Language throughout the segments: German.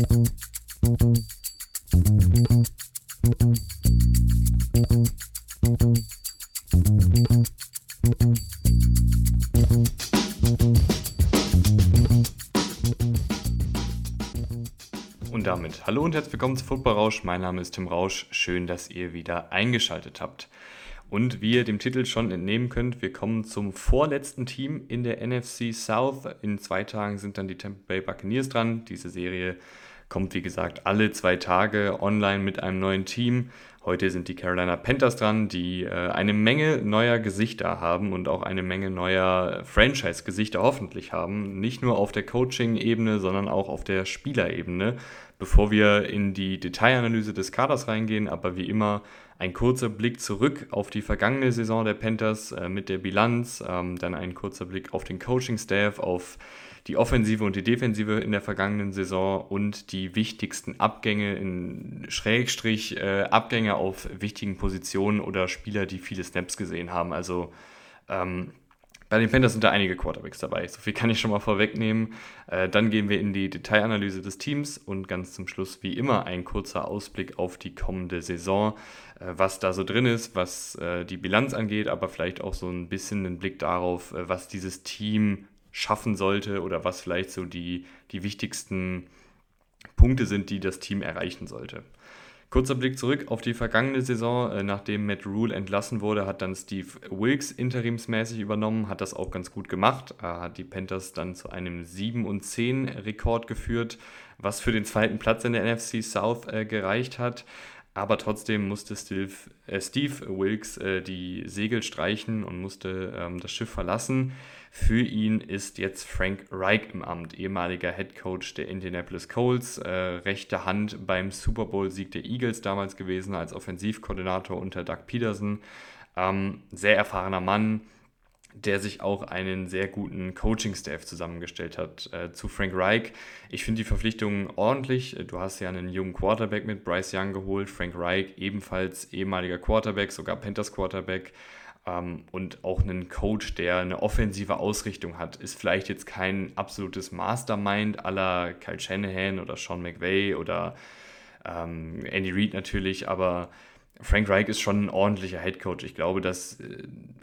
Und damit hallo und herzlich willkommen zu Football Rausch. Mein Name ist Tim Rausch. Schön, dass ihr wieder eingeschaltet habt. Und wie ihr dem Titel schon entnehmen könnt, wir kommen zum vorletzten Team in der NFC South. In zwei Tagen sind dann die Tampa Bay Buccaneers dran. Diese Serie kommt, wie gesagt, alle zwei Tage online mit einem neuen Team. Heute sind die Carolina Panthers dran, die äh, eine Menge neuer Gesichter haben und auch eine Menge neuer Franchise-Gesichter hoffentlich haben. Nicht nur auf der Coaching-Ebene, sondern auch auf der Spielerebene. Bevor wir in die Detailanalyse des Kaders reingehen, aber wie immer ein kurzer Blick zurück auf die vergangene Saison der Panthers äh, mit der Bilanz, ähm, dann ein kurzer Blick auf den Coaching-Staff, auf die Offensive und die Defensive in der vergangenen Saison und die wichtigsten Abgänge in Schrägstrich äh, Abgänge auf wichtigen Positionen oder Spieler, die viele Snaps gesehen haben. Also ähm, bei den Panthers sind da einige Quarterbacks dabei. So viel kann ich schon mal vorwegnehmen. Äh, dann gehen wir in die Detailanalyse des Teams und ganz zum Schluss wie immer ein kurzer Ausblick auf die kommende Saison, äh, was da so drin ist, was äh, die Bilanz angeht, aber vielleicht auch so ein bisschen einen Blick darauf, äh, was dieses Team schaffen sollte oder was vielleicht so die, die wichtigsten Punkte sind, die das Team erreichen sollte. Kurzer Blick zurück auf die vergangene Saison. Äh, nachdem Matt Rule entlassen wurde, hat dann Steve Wilkes interimsmäßig übernommen, hat das auch ganz gut gemacht, hat die Panthers dann zu einem 7 und 10 Rekord geführt, was für den zweiten Platz in der NFC South äh, gereicht hat. Aber trotzdem musste Steve, äh, Steve Wilkes äh, die Segel streichen und musste ähm, das Schiff verlassen. Für ihn ist jetzt Frank Reich im Amt, ehemaliger Head Coach der Indianapolis Colts, äh, rechte Hand beim Super Bowl-Sieg der Eagles damals gewesen, als Offensivkoordinator unter Doug Peterson. Ähm, sehr erfahrener Mann, der sich auch einen sehr guten Coaching-Staff zusammengestellt hat. Äh, zu Frank Reich, ich finde die Verpflichtung ordentlich. Du hast ja einen jungen Quarterback mit Bryce Young geholt. Frank Reich, ebenfalls ehemaliger Quarterback, sogar Panthers Quarterback und auch einen Coach, der eine offensive Ausrichtung hat, ist vielleicht jetzt kein absolutes Mastermind aller Kyle Shanahan oder Sean McVay oder ähm, Andy Reid natürlich, aber Frank Reich ist schon ein ordentlicher Head Coach. Ich glaube, dass äh,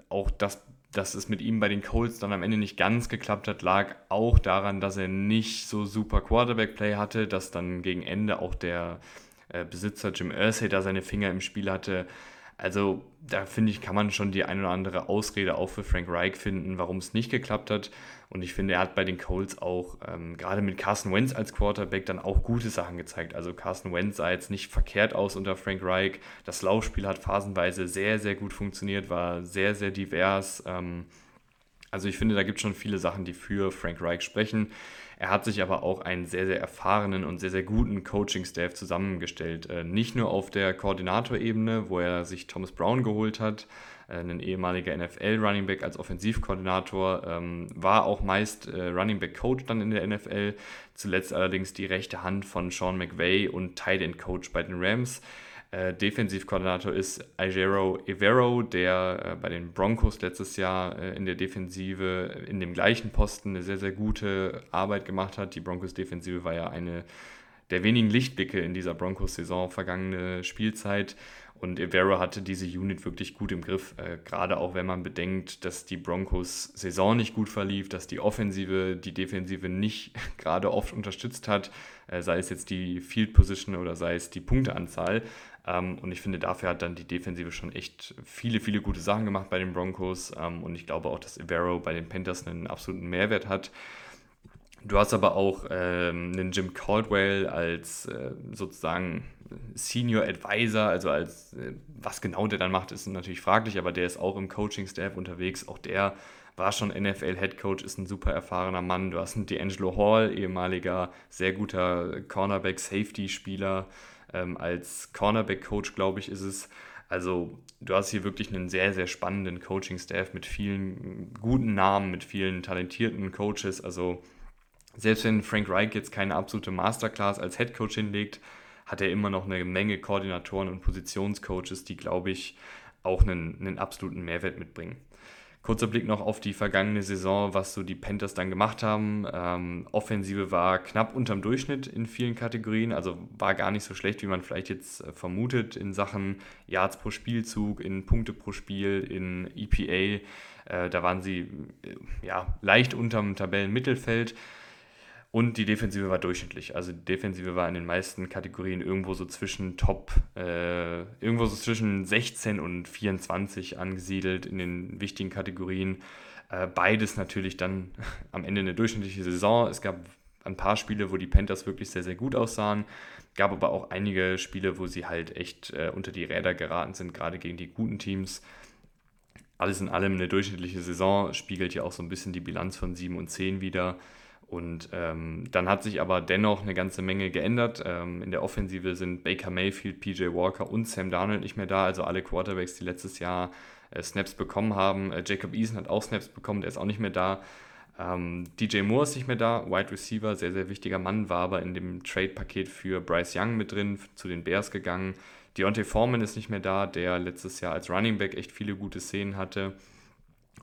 auch das, dass es mit ihm bei den Colts dann am Ende nicht ganz geklappt hat, lag auch daran, dass er nicht so super Quarterback-Play hatte, dass dann gegen Ende auch der äh, Besitzer Jim Irsay da seine Finger im Spiel hatte. Also da finde ich, kann man schon die ein oder andere Ausrede auch für Frank Reich finden, warum es nicht geklappt hat. Und ich finde, er hat bei den Colts auch ähm, gerade mit Carson Wentz als Quarterback dann auch gute Sachen gezeigt. Also Carson Wentz sah jetzt nicht verkehrt aus unter Frank Reich. Das Laufspiel hat phasenweise sehr, sehr gut funktioniert, war sehr, sehr divers. Ähm, also ich finde, da gibt es schon viele Sachen, die für Frank Reich sprechen. Er hat sich aber auch einen sehr, sehr erfahrenen und sehr, sehr guten Coaching-Staff zusammengestellt. Äh, nicht nur auf der Koordinatorebene, wo er sich Thomas Brown geholt hat, äh, ein ehemaliger NFL-Runningback als Offensivkoordinator, ähm, war auch meist äh, Runningback-Coach dann in der NFL, zuletzt allerdings die rechte Hand von Sean McVay und Tight End Coach bei den Rams. Äh, Defensivkoordinator ist Ijero Evero, der äh, bei den Broncos letztes Jahr äh, in der Defensive in dem gleichen Posten eine sehr, sehr gute Arbeit gemacht hat. Die Broncos-Defensive war ja eine der wenigen Lichtblicke in dieser Broncos-Saison vergangene Spielzeit. Und Evero hatte diese Unit wirklich gut im Griff, äh, gerade auch wenn man bedenkt, dass die Broncos Saison nicht gut verlief, dass die Offensive die Defensive nicht gerade oft unterstützt hat, äh, sei es jetzt die Field Position oder sei es die Punkteanzahl. Ähm, und ich finde, dafür hat dann die Defensive schon echt viele, viele gute Sachen gemacht bei den Broncos. Ähm, und ich glaube auch, dass Evero bei den Panthers einen absoluten Mehrwert hat. Du hast aber auch ähm, einen Jim Caldwell als äh, sozusagen Senior Advisor, also als äh, was genau der dann macht, ist natürlich fraglich, aber der ist auch im Coaching-Staff unterwegs. Auch der war schon NFL-Head Coach, ist ein super erfahrener Mann. Du hast einen D'Angelo Hall, ehemaliger sehr guter Cornerback-Safety-Spieler ähm, als Cornerback-Coach, glaube ich, ist es. Also du hast hier wirklich einen sehr, sehr spannenden Coaching-Staff mit vielen guten Namen, mit vielen talentierten Coaches. Also selbst wenn Frank Reich jetzt keine absolute Masterclass als Head Coach hinlegt, hat er immer noch eine Menge Koordinatoren und Positionscoaches, die, glaube ich, auch einen, einen absoluten Mehrwert mitbringen. Kurzer Blick noch auf die vergangene Saison, was so die Panthers dann gemacht haben. Ähm, Offensive war knapp unterm Durchschnitt in vielen Kategorien, also war gar nicht so schlecht, wie man vielleicht jetzt äh, vermutet in Sachen Yards pro Spielzug, in Punkte pro Spiel, in EPA. Äh, da waren sie äh, ja, leicht unterm Tabellenmittelfeld. Und die Defensive war durchschnittlich. Also die Defensive war in den meisten Kategorien irgendwo so zwischen Top, äh, irgendwo so zwischen 16 und 24 angesiedelt in den wichtigen Kategorien. Äh, beides natürlich dann am Ende eine durchschnittliche Saison. Es gab ein paar Spiele, wo die Panthers wirklich sehr, sehr gut aussahen. Gab aber auch einige Spiele, wo sie halt echt äh, unter die Räder geraten sind, gerade gegen die guten Teams. Alles in allem eine durchschnittliche Saison, spiegelt ja auch so ein bisschen die Bilanz von 7 und 10 wieder. Und ähm, dann hat sich aber dennoch eine ganze Menge geändert. Ähm, in der Offensive sind Baker Mayfield, PJ Walker und Sam Darnold nicht mehr da, also alle Quarterbacks, die letztes Jahr äh, Snaps bekommen haben. Äh, Jacob Eason hat auch Snaps bekommen, der ist auch nicht mehr da. Ähm, DJ Moore ist nicht mehr da, Wide Receiver, sehr, sehr wichtiger Mann, war aber in dem Trade-Paket für Bryce Young mit drin, zu den Bears gegangen. Deontay Foreman ist nicht mehr da, der letztes Jahr als Running Back echt viele gute Szenen hatte.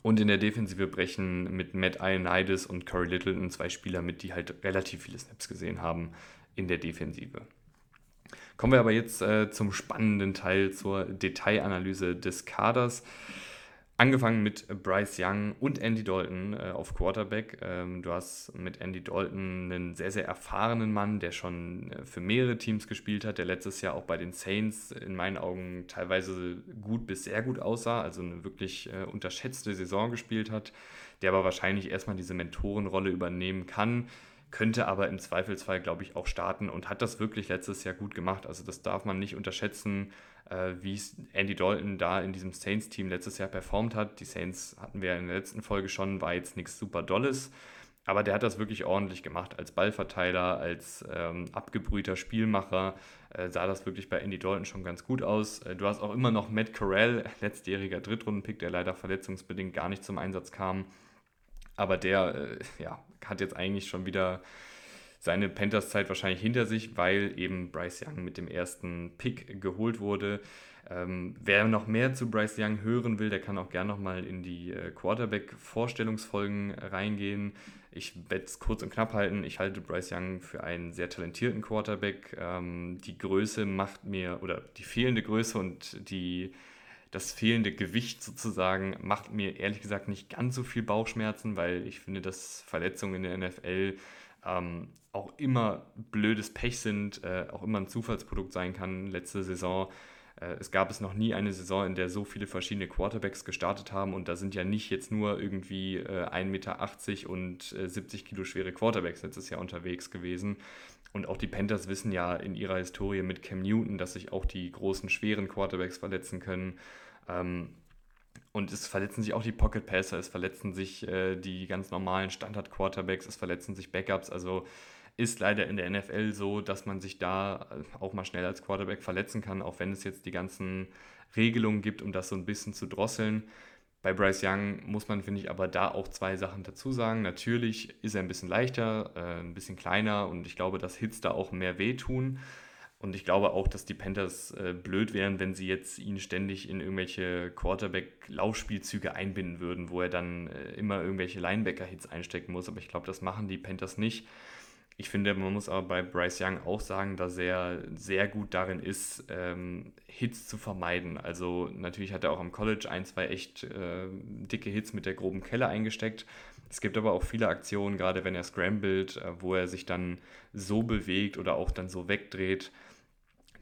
Und in der Defensive brechen mit Matt Ioannidis und Corey Littleton zwei Spieler mit, die halt relativ viele Snaps gesehen haben in der Defensive. Kommen wir aber jetzt äh, zum spannenden Teil, zur Detailanalyse des Kaders. Angefangen mit Bryce Young und Andy Dalton äh, auf Quarterback. Ähm, du hast mit Andy Dalton einen sehr, sehr erfahrenen Mann, der schon äh, für mehrere Teams gespielt hat, der letztes Jahr auch bei den Saints in meinen Augen teilweise gut bis sehr gut aussah, also eine wirklich äh, unterschätzte Saison gespielt hat, der aber wahrscheinlich erstmal diese Mentorenrolle übernehmen kann könnte aber im Zweifelsfall, glaube ich, auch starten und hat das wirklich letztes Jahr gut gemacht. Also das darf man nicht unterschätzen, äh, wie Andy Dalton da in diesem Saints-Team letztes Jahr performt hat. Die Saints hatten wir in der letzten Folge schon, war jetzt nichts super Dolles. Aber der hat das wirklich ordentlich gemacht. Als Ballverteiler, als ähm, abgebrühter Spielmacher äh, sah das wirklich bei Andy Dalton schon ganz gut aus. Äh, du hast auch immer noch Matt Corral, letztjähriger Drittrundenpick, der leider verletzungsbedingt gar nicht zum Einsatz kam. Aber der äh, ja, hat jetzt eigentlich schon wieder seine Panthers-Zeit wahrscheinlich hinter sich, weil eben Bryce Young mit dem ersten Pick geholt wurde. Ähm, wer noch mehr zu Bryce Young hören will, der kann auch gerne nochmal in die äh, Quarterback-Vorstellungsfolgen reingehen. Ich werde es kurz und knapp halten. Ich halte Bryce Young für einen sehr talentierten Quarterback. Ähm, die Größe macht mir, oder die fehlende Größe und die das fehlende Gewicht sozusagen macht mir ehrlich gesagt nicht ganz so viel Bauchschmerzen, weil ich finde, dass Verletzungen in der NFL ähm, auch immer blödes Pech sind, äh, auch immer ein Zufallsprodukt sein kann. Letzte Saison, äh, es gab es noch nie eine Saison, in der so viele verschiedene Quarterbacks gestartet haben und da sind ja nicht jetzt nur irgendwie äh, 1,80 Meter und äh, 70 Kilo schwere Quarterbacks letztes Jahr unterwegs gewesen. Und auch die Panthers wissen ja in ihrer Historie mit Cam Newton, dass sich auch die großen, schweren Quarterbacks verletzen können. Ähm, und es verletzen sich auch die Pocket Passer, es verletzen sich äh, die ganz normalen Standard Quarterbacks, es verletzen sich Backups. Also ist leider in der NFL so, dass man sich da äh, auch mal schnell als Quarterback verletzen kann, auch wenn es jetzt die ganzen Regelungen gibt, um das so ein bisschen zu drosseln. Bei Bryce Young muss man, finde ich, aber da auch zwei Sachen dazu sagen. Natürlich ist er ein bisschen leichter, äh, ein bisschen kleiner und ich glaube, dass Hits da auch mehr wehtun. Und ich glaube auch, dass die Panthers äh, blöd wären, wenn sie jetzt ihn ständig in irgendwelche Quarterback-Laufspielzüge einbinden würden, wo er dann äh, immer irgendwelche Linebacker-Hits einstecken muss. Aber ich glaube, das machen die Panthers nicht. Ich finde, man muss aber bei Bryce Young auch sagen, dass er sehr gut darin ist, ähm, Hits zu vermeiden. Also natürlich hat er auch am College ein, zwei echt äh, dicke Hits mit der groben Kelle eingesteckt. Es gibt aber auch viele Aktionen, gerade wenn er scrambled, äh, wo er sich dann so bewegt oder auch dann so wegdreht,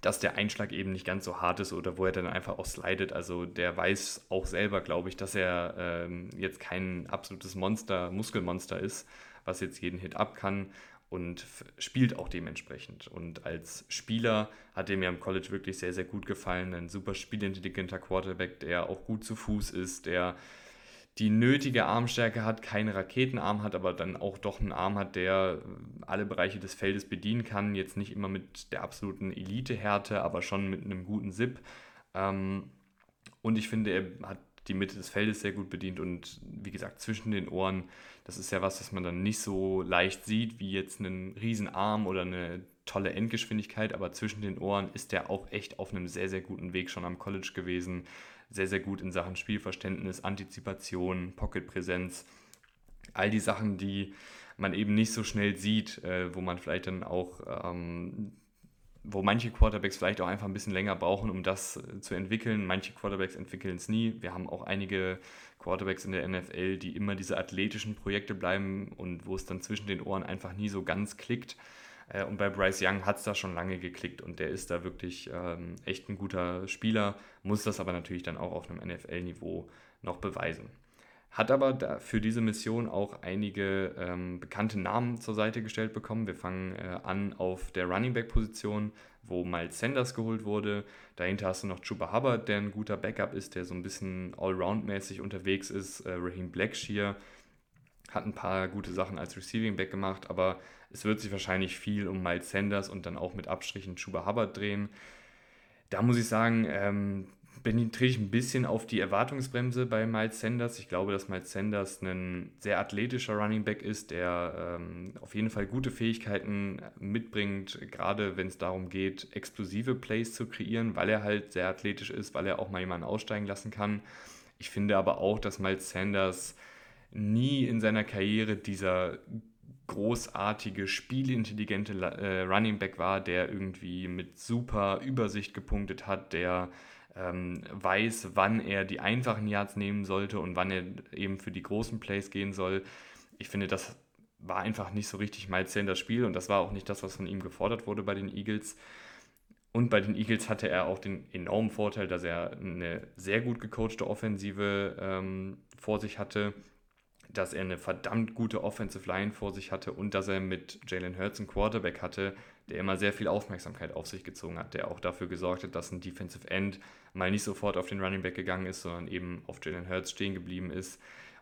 dass der Einschlag eben nicht ganz so hart ist oder wo er dann einfach auch slidet. Also der weiß auch selber, glaube ich, dass er ähm, jetzt kein absolutes Monster, Muskelmonster ist, was jetzt jeden Hit ab kann und spielt auch dementsprechend. Und als Spieler hat er mir am College wirklich sehr, sehr gut gefallen. Ein super spielintelligenter Quarterback, der auch gut zu Fuß ist, der die nötige Armstärke hat, keinen Raketenarm hat, aber dann auch doch einen Arm hat, der äh, alle Bereiche des Feldes bedienen kann. Jetzt nicht immer mit der absoluten Elitehärte, aber schon mit einem guten Zip. Ähm, und ich finde, er hat die Mitte des Feldes sehr gut bedient und wie gesagt, zwischen den Ohren Das ist ja was, was man dann nicht so leicht sieht, wie jetzt einen Riesenarm oder eine tolle Endgeschwindigkeit, aber zwischen den Ohren ist der auch echt auf einem sehr, sehr guten Weg schon am College gewesen. Sehr, sehr gut in Sachen Spielverständnis, Antizipation, Pocketpräsenz. All die Sachen, die man eben nicht so schnell sieht, äh, wo man vielleicht dann auch ähm, wo manche Quarterbacks vielleicht auch einfach ein bisschen länger brauchen, um das äh, zu entwickeln. Manche Quarterbacks entwickeln es nie. Wir haben auch einige Quarterbacks in der NFL, die immer diese athletischen Projekte bleiben und wo es dann zwischen den Ohren einfach nie so ganz klickt. Äh, und bei Bryce Young hat es da schon lange geklickt und der ist da wirklich ähm, echt ein guter Spieler, muss das aber natürlich dann auch auf einem NFL-Niveau noch beweisen. Hat aber für diese Mission auch einige ähm, bekannte Namen zur Seite gestellt bekommen. Wir fangen äh, an auf der Running Back Position, wo Miles Sanders geholt wurde. Dahinter hast du noch Chuba Hubbard, der ein guter Backup ist, der so ein bisschen Allround-mäßig unterwegs ist. Äh, Raheem Blackshear hat ein paar gute Sachen als Receiving Back gemacht, aber es wird sich wahrscheinlich viel um Miles Sanders und dann auch mit Abstrichen Chuba Hubbard drehen. Da muss ich sagen, ähm, bin, trete ich ein bisschen auf die Erwartungsbremse bei Miles Sanders. Ich glaube, dass Miles Sanders ein sehr athletischer Running Back ist, der ähm, auf jeden Fall gute Fähigkeiten mitbringt, gerade wenn es darum geht, explosive Plays zu kreieren, weil er halt sehr athletisch ist, weil er auch mal jemanden aussteigen lassen kann. Ich finde aber auch, dass Miles Sanders nie in seiner Karriere dieser großartige, spielintelligente äh, Running Back war, der irgendwie mit super Übersicht gepunktet hat, der ähm, weiß, wann er die einfachen Yards nehmen sollte und wann er eben für die großen Plays gehen soll. Ich finde, das war einfach nicht so richtig Miles Sanders Spiel und das war auch nicht das, was von ihm gefordert wurde bei den Eagles. Und bei den Eagles hatte er auch den enormen Vorteil, dass er eine sehr gut gecoachte Offensive ähm, vor sich hatte, dass er eine verdammt gute Offensive Line vor sich hatte und dass er mit Jalen Hurts einen Quarterback hatte, der immer sehr viel Aufmerksamkeit auf sich gezogen hat, der auch dafür gesorgt hat, dass ein Defensive End mal nicht sofort auf den Running Back gegangen ist, sondern eben auf Jalen Hurts stehen geblieben ist.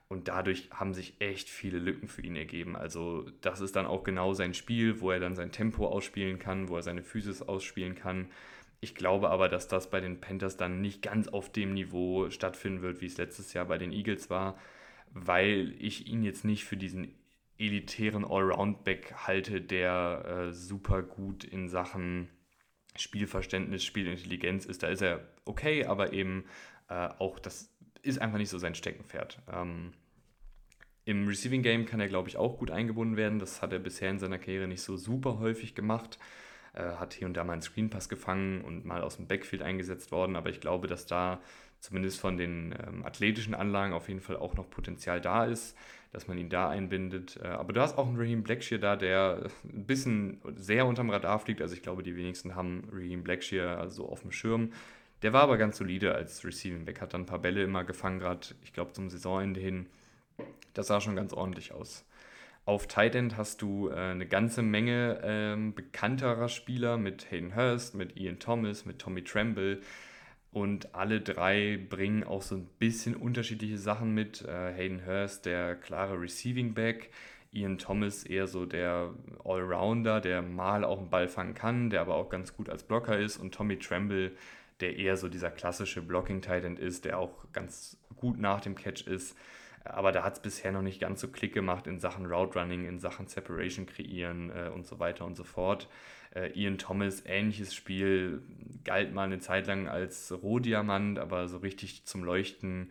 Und dadurch haben sich echt viele Lücken für ihn ergeben. Also das ist dann auch genau sein Spiel, wo er dann sein Tempo ausspielen kann, wo er seine Physis ausspielen kann. Ich glaube aber, dass das bei den Panthers dann nicht ganz auf dem Niveau stattfinden wird, wie es letztes Jahr bei den Eagles war, weil ich ihn jetzt nicht für diesen elitären Allround-Back halte, der äh, super gut in Sachen Spielverständnis, Spielintelligenz ist. Da ist er okay, aber eben äh, auch das ist einfach nicht so sein Steckenpferd. Ähm, Im Receiving Game kann er, glaube ich, auch gut eingebunden werden. Das hat er bisher in seiner Karriere nicht so super häufig gemacht. Äh, hat hier und da mal einen Screenpass gefangen und mal aus dem Backfield eingesetzt worden, aber ich glaube, dass da zumindest von den ähm, athletischen Anlagen auf jeden Fall auch noch Potenzial da ist, dass man ihn da einbindet. Äh, aber du hast auch einen Raheem Blackshear da, der ein bisschen sehr unterm Radar fliegt. Also ich glaube, die wenigsten haben Raheem Blackshear also auf dem Schirm. Der war aber ganz solide als Receiving Back, hat dann ein paar Bälle immer gefangen, gerade ich glaube zum Saisonende hin. Das sah schon ganz ordentlich aus. Auf Tight End hast du äh, eine ganze Menge ähm, bekannterer Spieler mit Hayden Hurst, mit Ian Thomas, mit Tommy Tremble. Und alle drei bringen auch so ein bisschen unterschiedliche Sachen mit. Äh, Hayden Hurst, der klare Receiving Back. Ian Thomas eher so der Allrounder, der mal auch einen Ball fangen kann, der aber auch ganz gut als Blocker ist. Und Tommy Tremble, der eher so dieser klassische Blocking-Tight ist, der auch ganz gut nach dem Catch ist. Aber da hat es bisher noch nicht ganz so Klick gemacht in Sachen Route Running, in Sachen Separation kreieren äh, und so weiter und so fort. Äh, Ian Thomas, ähnliches Spiel, galt mal eine Zeit lang als Rohdiamant, aber so richtig zum Leuchten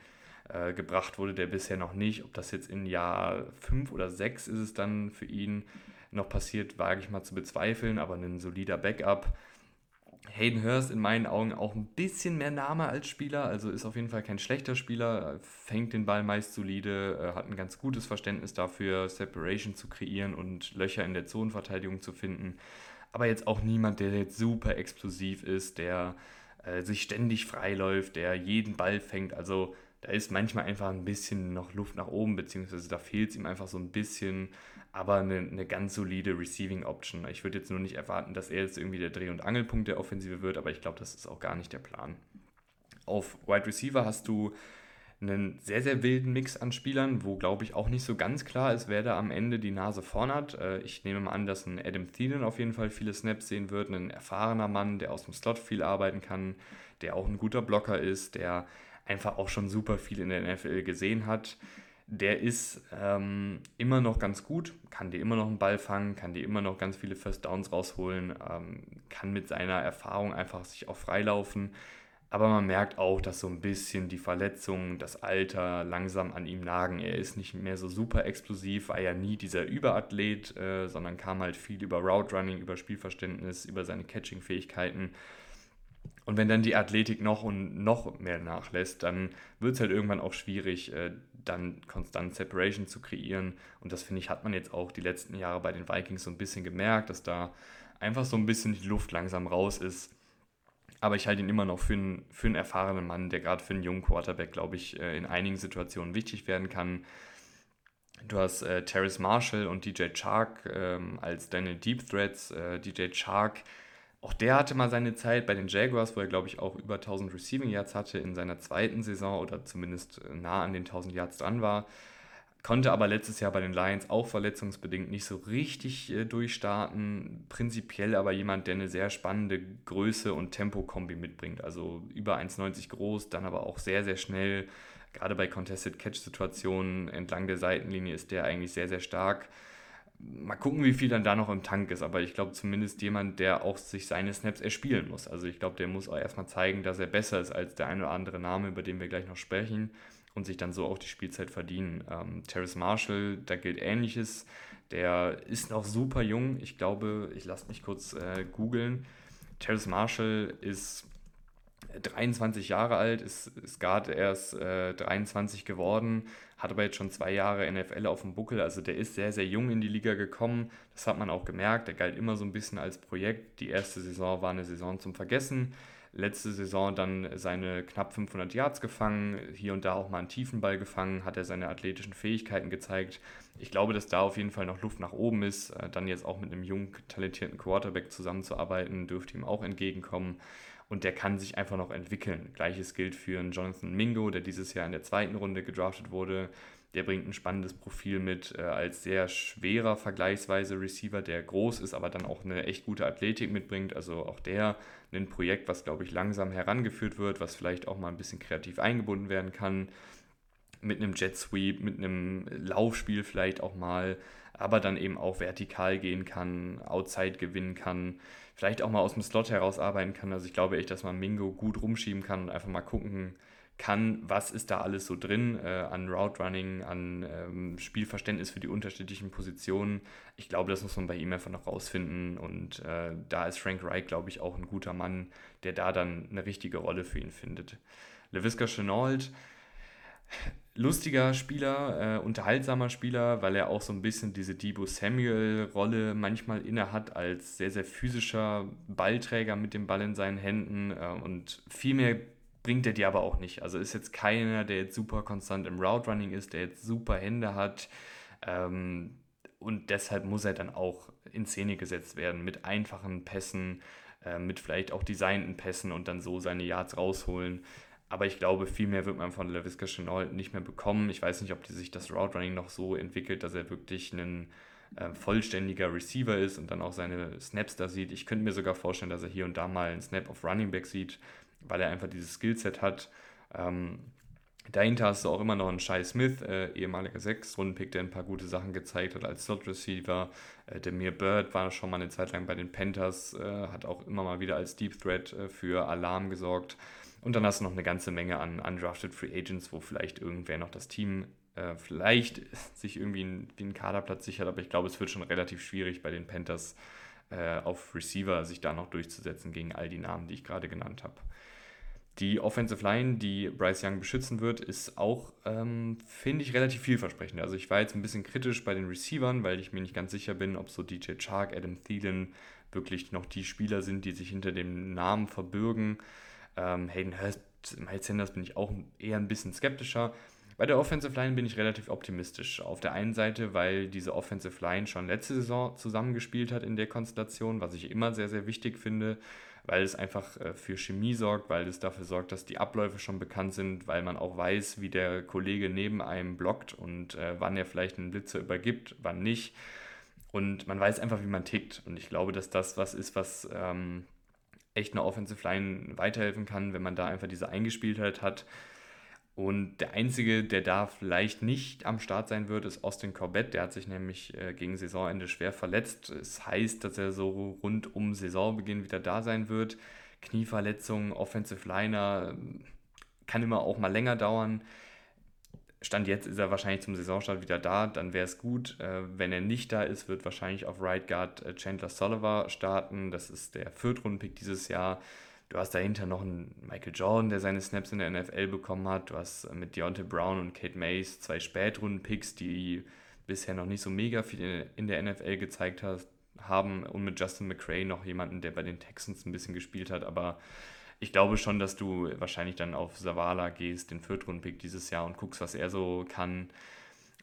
äh, gebracht wurde der bisher noch nicht. Ob das jetzt in Jahr 5 oder 6 ist es dann für ihn noch passiert, wage ich mal zu bezweifeln, aber ein solider Backup. Hayden Hurst in meinen Augen auch ein bisschen mehr Name als Spieler, also ist auf jeden Fall kein schlechter Spieler, fängt den Ball meist solide, äh, hat ein ganz gutes Verständnis dafür, Separation zu kreieren und Löcher in der Zonenverteidigung zu finden aber jetzt auch niemand, der jetzt super explosiv ist, der äh, sich ständig freiläuft, der jeden Ball fängt. Also da ist manchmal einfach ein bisschen noch Luft nach oben, beziehungsweise da fehlt es ihm einfach so ein bisschen, aber eine, eine ganz solide Receiving Option. Ich würde jetzt nur nicht erwarten, dass er jetzt irgendwie der Dreh- und Angelpunkt der Offensive wird, aber ich glaube, das ist auch gar nicht der Plan. Auf Wide Receiver hast du einen sehr, sehr wilden Mix an Spielern, wo, glaube ich, auch nicht so ganz klar ist, wer da am Ende die Nase vorn hat. Äh, ich nehme mal an, dass ein Adam Thielen auf jeden Fall viele Snaps sehen wird, ein erfahrener Mann, der aus dem Slot viel arbeiten kann, der auch ein guter Blocker ist, der einfach auch schon super viel in der NFL gesehen hat. Der ist ähm, immer noch ganz gut, kann dir immer noch einen Ball fangen, kann dir immer noch ganz viele First Downs rausholen, ähm, kann mit seiner Erfahrung einfach sich auch freilaufen. Aber man merkt auch, dass so ein bisschen die Verletzungen, das Alter langsam an ihm nagen. Er ist nicht mehr so super explosiv, war ja nie dieser Überathlet, äh, sondern kam halt viel über Route Running, über Spielverständnis, über seine Catching-Fähigkeiten. Und wenn dann die Athletik noch und noch mehr nachlässt, dann wird es halt irgendwann auch schwierig, äh, dann konstant Separation zu kreieren. Und das finde ich, hat man jetzt auch die letzten Jahre bei den Vikings so ein bisschen gemerkt, dass da einfach so ein bisschen die Luft langsam raus ist. Aber ich halte ihn immer noch für einen, für einen erfahrenen Mann, der gerade für einen jungen Quarterback, glaube ich, äh, in einigen Situationen wichtig werden kann. Du hast äh, Terrace Marshall und DJ Chark ähm, als deine Deep Threats. Äh, DJ Chark auch der hatte mal seine Zeit bei den Jaguars, wo er, glaube ich, auch über 1000 Receiving Yards hatte in seiner zweiten Saison oder zumindest äh, nah an den 1000 Yards dran war. Konnte aber letztes Jahr bei den Lions auch verletzungsbedingt nicht so richtig äh, durchstarten. Prinzipiell aber jemand, der eine sehr spannende Größe und Tempo-Kombi mitbringt. Also über 1,90 groß, dann aber auch sehr, sehr schnell. Gerade bei Contested Catch-Situationen entlang der Seitenlinie ist der eigentlich sehr, sehr stark mal gucken, wie viel dann da noch im Tank ist. Aber ich glaube zumindest jemand, der auch sich seine Snaps erspielen muss. Also ich glaube, der muss auch erstmal zeigen, dass er besser ist als der ein oder andere Name, über den wir gleich noch sprechen und sich dann so auch die Spielzeit verdienen. Ähm, Terrace Marshall, da gilt Ähnliches. Der ist noch super jung. Ich glaube, ich lasse mich kurz äh, googeln. Terrace Marshall ist 23 Jahre alt, ist, ist gerade erst äh, 23 geworden, hat aber jetzt schon zwei Jahre NFL auf dem Buckel. Also der ist sehr, sehr jung in die Liga gekommen. Das hat man auch gemerkt. Der galt immer so ein bisschen als Projekt. Die erste Saison war eine Saison zum Vergessen. Letzte Saison dann seine knapp 500 Yards gefangen, hier und da auch mal einen Tiefenball gefangen, hat er seine athletischen Fähigkeiten gezeigt. Ich glaube, dass da auf jeden Fall noch Luft nach oben ist. Äh, dann jetzt auch mit einem jung talentierten Quarterback zusammenzuarbeiten, dürfte ihm auch entgegenkommen und der kann sich einfach noch entwickeln. Gleiches gilt für einen Jonathan Mingo, der dieses Jahr in der zweiten Runde gedraftet wurde. Der bringt ein spannendes Profil mit äh, als sehr schwerer vergleichsweise Receiver, der groß ist, aber dann auch eine echt gute Athletik mitbringt. Also auch der ein Projekt, was glaube ich langsam herangeführt wird, was vielleicht auch mal ein bisschen kreativ eingebunden werden kann. Mit einem Jet Sweep, mit einem Laufspiel vielleicht auch mal, aber dann eben auch vertikal gehen kann, Outside gewinnen kann vielleicht auch mal aus dem Slot heraus arbeiten kann. Also ich glaube echt, dass man Mingo gut rumschieben kann und einfach mal gucken kann, was ist da alles so drin äh, an Route Running, an ähm, Spielverständnis für die unterschiedlichen Positionen. Ich glaube, das muss man bei ihm einfach noch rausfinden und äh, da ist Frank Reich, glaube ich, auch ein guter Mann, der da dann eine richtige Rolle für ihn findet. LeVisca Chenault, lustiger Spieler, äh, unterhaltsamer Spieler, weil er auch so ein bisschen diese Debo Samuel-Rolle manchmal inne hat als sehr, sehr physischer Ballträger mit dem Ball in seinen Händen äh, und viel mehr bringt er dir aber auch nicht. Also ist jetzt keiner, der jetzt super konstant im Route Running ist, der jetzt super Hände hat ähm, und deshalb muss er dann auch in Szene gesetzt werden mit einfachen Pässen, äh, mit vielleicht auch designten Pässen und dann so seine Yards rausholen. Aber ich glaube, viel mehr wird man von LaVisca Chenault nicht mehr bekommen. Ich weiß nicht, ob die sich das Route Running noch so entwickelt, dass er wirklich ein äh, vollständiger Receiver ist und dann auch seine Snaps da sieht. Ich könnte mir sogar vorstellen, dass er hier und da mal einen Snap auf Running Back sieht, weil er einfach dieses Skillset hat. Ähm, dahinter hast du auch immer noch einen Shai Smith, äh, ehemaliger Sechs-Runden-Pick, der ein paar gute Sachen gezeigt hat als Slot-Receiver. Äh, der Mir Bird war schon mal eine Zeit lang bei den Panthers, äh, hat auch immer mal wieder als Deep Threat äh, für Alarm gesorgt. Und dann hast du noch eine ganze Menge an undrafted Free Agents, wo vielleicht irgendwer noch das Team äh, vielleicht sich irgendwie einen, einen Kaderplatz sichert, aber ich glaube, es wird schon relativ schwierig bei den Panthers äh, auf Receiver sich da noch durchzusetzen gegen all die Namen, die ich gerade genannt habe. Die Offensive Line, die Bryce Young beschützen wird, ist auch, ähm, finde ich, relativ vielversprechend. Also ich war jetzt ein bisschen kritisch bei den Receivern, weil ich mir nicht ganz sicher bin, ob so DJ Chark, Adam Thielen wirklich noch die Spieler sind, die sich hinter dem Namen verbürgen. Ähm, Hayden Miles Sanders bin ich auch eher ein bisschen skeptischer. Bei der Offensive Line bin ich relativ optimistisch. Auf der einen Seite, weil diese Offensive Line schon letzte Saison zusammengespielt hat in der Konstellation, was ich immer sehr, sehr wichtig finde, weil es einfach äh, für Chemie sorgt, weil es dafür sorgt, dass die Abläufe schon bekannt sind, weil man auch weiß, wie der Kollege neben einem blockt und äh, wann er vielleicht einen Blitzer übergibt, wann nicht. Und man weiß einfach, wie man tickt. Und ich glaube, dass das was ist, was ähm, echt eine Offensive Line weiterhelfen kann, wenn man da einfach diese Eingespieltheit hat. Und der Einzige, der da vielleicht nicht am Start sein wird, ist Austin Corbett. Der hat sich nämlich äh, gegen Saisonende schwer verletzt. Es heißt, dass er so rund um Saisonbeginn wieder da sein wird. Knieverletzung, Offensive Liner, kann immer auch mal länger dauern. Stand jetzt ist er wahrscheinlich zum Saisonstart wieder da, dann wäre es gut. Äh, wenn er nicht da ist, wird wahrscheinlich auf Right Guard äh, Chandler Sullivan starten. Das ist der Viertrunden-Pick dieses Jahr. Du hast dahinter noch einen Michael Jordan, der seine Snaps in der NFL bekommen hat. Du hast mit Deontay Brown und Kate Mays zwei Spätrunden-Picks, die bisher noch nicht so mega viel in der NFL gezeigt haben. Und mit Justin McRae noch jemanden, der bei den Texans ein bisschen gespielt hat. Aber ich glaube schon, dass du wahrscheinlich dann auf Zavala gehst, den Viertrunden-Pick dieses Jahr und guckst, was er so kann.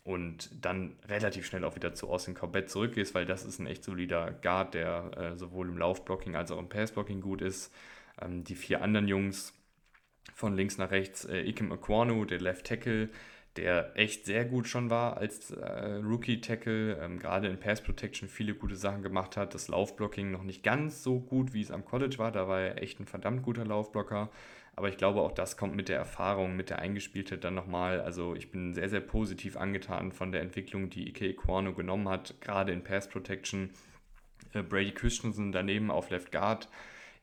Und dann relativ schnell auch wieder zu Austin Corbett zurückgehst, weil das ist ein echt solider Guard, der äh, sowohl im Laufblocking als auch im Passblocking gut ist. Ähm, die vier anderen Jungs von links nach rechts, äh, Ikem Aquanu, der Left Tackle, der echt sehr gut schon war als äh, Rookie-Tackle, ähm, gerade in Pass Protection viele gute Sachen gemacht hat. Das Laufblocking noch nicht ganz so gut, wie es am College war. Da war er echt ein verdammt guter Laufblocker. Aber ich glaube, auch das kommt mit der Erfahrung, mit der Eingespieltheit dann nochmal. Also ich bin sehr, sehr positiv angetan von der Entwicklung, die Ike Equano genommen hat, gerade in Pass Protection. Äh, Brady Christensen daneben auf Left Guard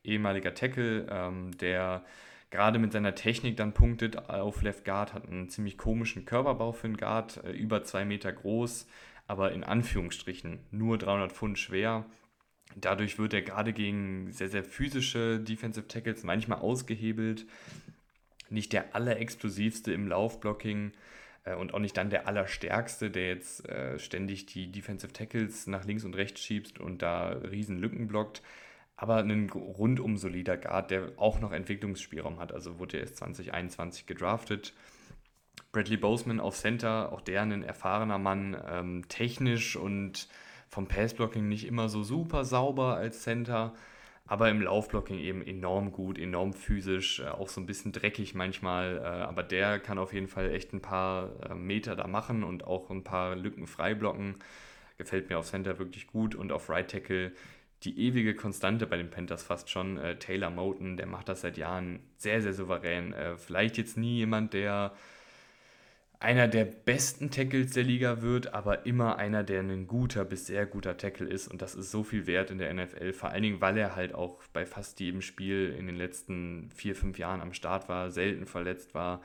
ehemaliger Tackle, ähm, der gerade mit seiner Technik dann punktet auf Left Guard, hat einen ziemlich komischen Körperbau für einen Guard, äh, über zwei Meter groß, aber in Anführungsstrichen nur 300 Pfund schwer. Dadurch wird er gerade gegen sehr, sehr physische Defensive Tackles manchmal ausgehebelt. Nicht der allerexplosivste im Laufblocking äh, und auch nicht dann der allerstärkste, der jetzt äh, ständig die Defensive Tackles nach links und rechts schiebt und da riesen Lücken blockt aber ein rundum solider Guard, der auch noch Entwicklungsspielraum hat. Also wurde er erst 2021 gedraftet. Bradley Boseman auf Center, auch der ein erfahrener Mann, ähm, technisch und vom Passblocking nicht immer so super sauber als Center, aber im Laufblocking eben enorm gut, enorm physisch, äh, auch so ein bisschen dreckig manchmal, äh, aber der kann auf jeden Fall echt ein paar äh, Meter da machen und auch ein paar Lücken frei blocken. Gefällt mir auf Center wirklich gut und auf Right Tackle die ewige Konstante bei den Panthers fast schon. Äh, Taylor Moten, der macht das seit Jahren sehr, sehr souverän. Äh, vielleicht jetzt nie jemand, der einer der besten Tackles der Liga wird, aber immer einer, der ein guter bis sehr guter Tackle ist. Und das ist so viel wert in der NFL. Vor allen Dingen, weil er halt auch bei fast jedem Spiel in den letzten vier, fünf Jahren am Start war, selten verletzt war.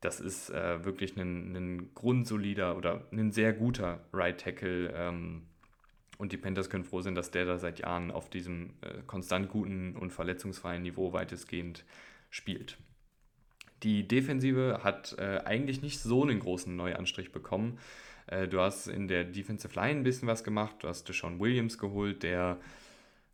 Das ist äh, wirklich ein, ein grundsolider oder ein sehr guter Right Tackle. Ähm, und die Panthers können froh sein, dass der da seit Jahren auf diesem äh, konstant guten und verletzungsfreien Niveau weitestgehend spielt. Die Defensive hat äh, eigentlich nicht so einen großen Neuanstrich bekommen. Äh, du hast in der Defensive Line ein bisschen was gemacht. Du hast Deshaun Williams geholt, der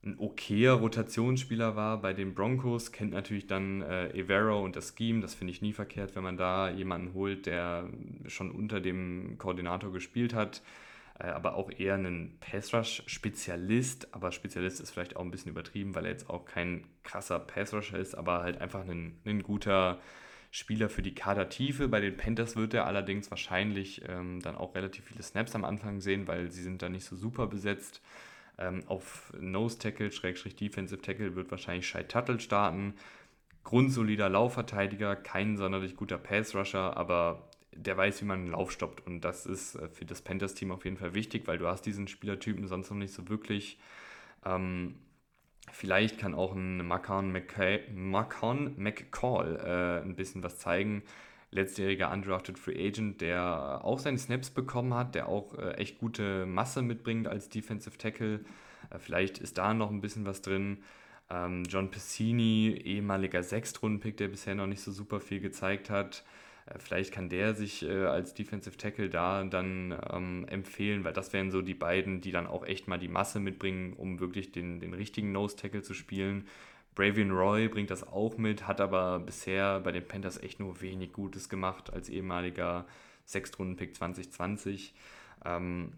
ein okayer Rotationsspieler war bei den Broncos, kennt natürlich dann äh, Evero und das Scheme. Das finde ich nie verkehrt, wenn man da jemanden holt, der schon unter dem Koordinator gespielt hat. Äh, aber auch eher ein Pass-Rush-Spezialist. Aber Spezialist ist vielleicht auch ein bisschen übertrieben, weil er jetzt auch kein krasser Pass-Rusher ist, aber halt einfach ein, ein guter Spieler für die Kadertiefe. Bei den Panthers wird er allerdings wahrscheinlich ähm, dann auch relativ viele Snaps am Anfang sehen, weil sie sind da nicht so super besetzt. Ähm, auf Nose Tackle, Schrägstrich Defensive Tackle wird wahrscheinlich Shai Tuttle starten. Grundsolider Laufverteidiger, kein sonderlich guter Pass-Rusher, aber der weiß, wie man einen Lauf stoppt. Und das ist äh, für das Panthers-Team auf jeden Fall wichtig, weil du hast diesen Spielertypen sonst noch nicht so wirklich. Ähm, vielleicht kann auch ein Macon, McCall äh, ein bisschen was zeigen. Letztjähriger undrafted Free Agent, der auch seine Snaps bekommen hat, der auch äh, echt gute Masse mitbringt als Defensive Tackle. Äh, vielleicht ist da noch ein bisschen was drin. Ähm, John Pessini, ehemaliger Sechstrunden-Pick, der bisher noch nicht so super viel gezeigt hat. Äh, vielleicht kann der sich äh, als Defensive Tackle da dann ähm, empfehlen, weil das wären so die beiden, die dann auch echt mal die Masse mitbringen, um wirklich den, den richtigen Nose Tackle zu spielen. Bravian Roy bringt das auch mit, hat aber bisher bei den Panthers echt nur wenig Gutes gemacht als ehemaliger Sechstrunden-Pick 2020. Ähm,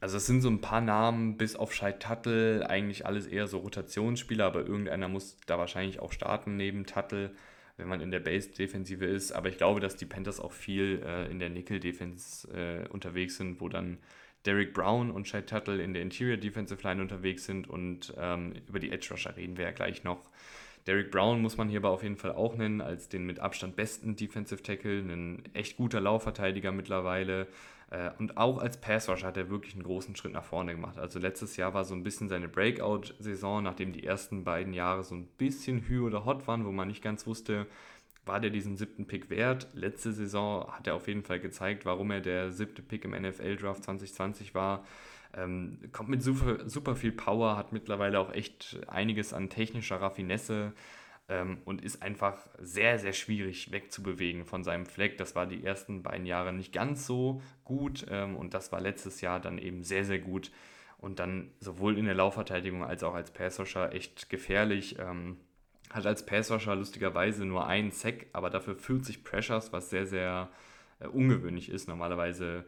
also es sind so ein paar Namen, bis auf Scheid Tuttle, eigentlich alles eher so Rotationsspieler, aber irgendeiner muss da wahrscheinlich auch starten neben Tuttle wenn man in der Base-Defensive ist. Aber ich glaube, dass die Panthers auch viel äh, in der Nickel-Defense äh, unterwegs sind, wo dann Derek Brown und Shai Tuttle in der Interior Defensive Line unterwegs sind und ähm, über die Edge Rusher reden wir ja gleich noch. Derek Brown muss man hier aber auf jeden Fall auch nennen, als den mit Abstand besten Defensive Tackle, ein echt guter Laufverteidiger mittlerweile. Äh, und auch als Passrusher hat er wirklich einen großen Schritt nach vorne gemacht. Also letztes Jahr war so ein bisschen seine Breakout-Saison, nachdem die ersten beiden Jahre so ein bisschen hü oder hot waren, wo man nicht ganz wusste, war der diesen siebten Pick wert. Letzte Saison hat er auf jeden Fall gezeigt, warum er der siebte Pick im NFL-Draft 2020 war. Ähm, kommt mit super, super viel Power, hat mittlerweile auch echt einiges an technischer Raffinesse ähm, und ist einfach sehr, sehr schwierig wegzubewegen von seinem Fleck. Das war die ersten beiden Jahre nicht ganz so gut ähm, und das war letztes Jahr dann eben sehr, sehr gut und dann sowohl in der Laufverteidigung als auch als Passrusher echt gefährlich. Ähm, hat als Passrusher lustigerweise nur einen Sack, aber dafür 40 Pressures, was sehr, sehr äh, ungewöhnlich ist. Normalerweise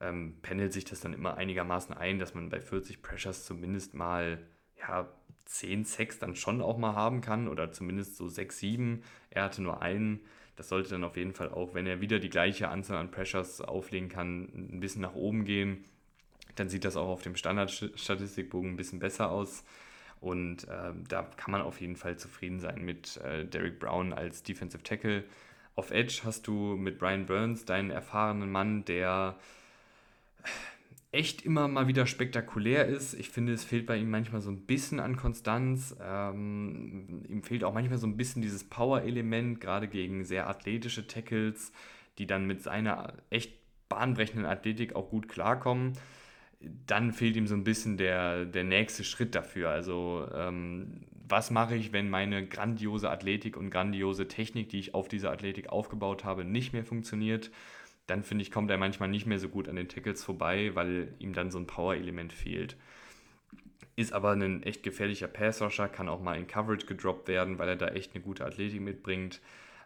ähm, pendelt sich das dann immer einigermaßen ein, dass man bei 40 Pressures zumindest mal ja, 10 Sacks dann schon auch mal haben kann oder zumindest so 6, 7. Er hatte nur einen. Das sollte dann auf jeden Fall auch, wenn er wieder die gleiche Anzahl an Pressures auflegen kann, ein bisschen nach oben gehen. Dann sieht das auch auf dem Standardstatistikbogen ein bisschen besser aus. Und äh, da kann man auf jeden Fall zufrieden sein mit äh, Derek Brown als Defensive Tackle. Auf Edge hast du mit Brian Burns deinen erfahrenen Mann, der echt immer mal wieder spektakulär ist. Ich finde, es fehlt bei ihm manchmal so ein bisschen an Konstanz. Ähm, ihm fehlt auch manchmal so ein bisschen dieses Power-Element, gerade gegen sehr athletische Tackles, die dann mit seiner echt bahnbrechenden Athletik auch gut klarkommen. Dann fehlt ihm so ein bisschen der, der nächste Schritt dafür. Also, ähm, was mache ich, wenn meine grandiose Athletik und grandiose Technik, die ich auf dieser Athletik aufgebaut habe, nicht mehr funktioniert? Dann finde ich, kommt er manchmal nicht mehr so gut an den Tackles vorbei, weil ihm dann so ein Power-Element fehlt. Ist aber ein echt gefährlicher Passrusher, kann auch mal in Coverage gedroppt werden, weil er da echt eine gute Athletik mitbringt.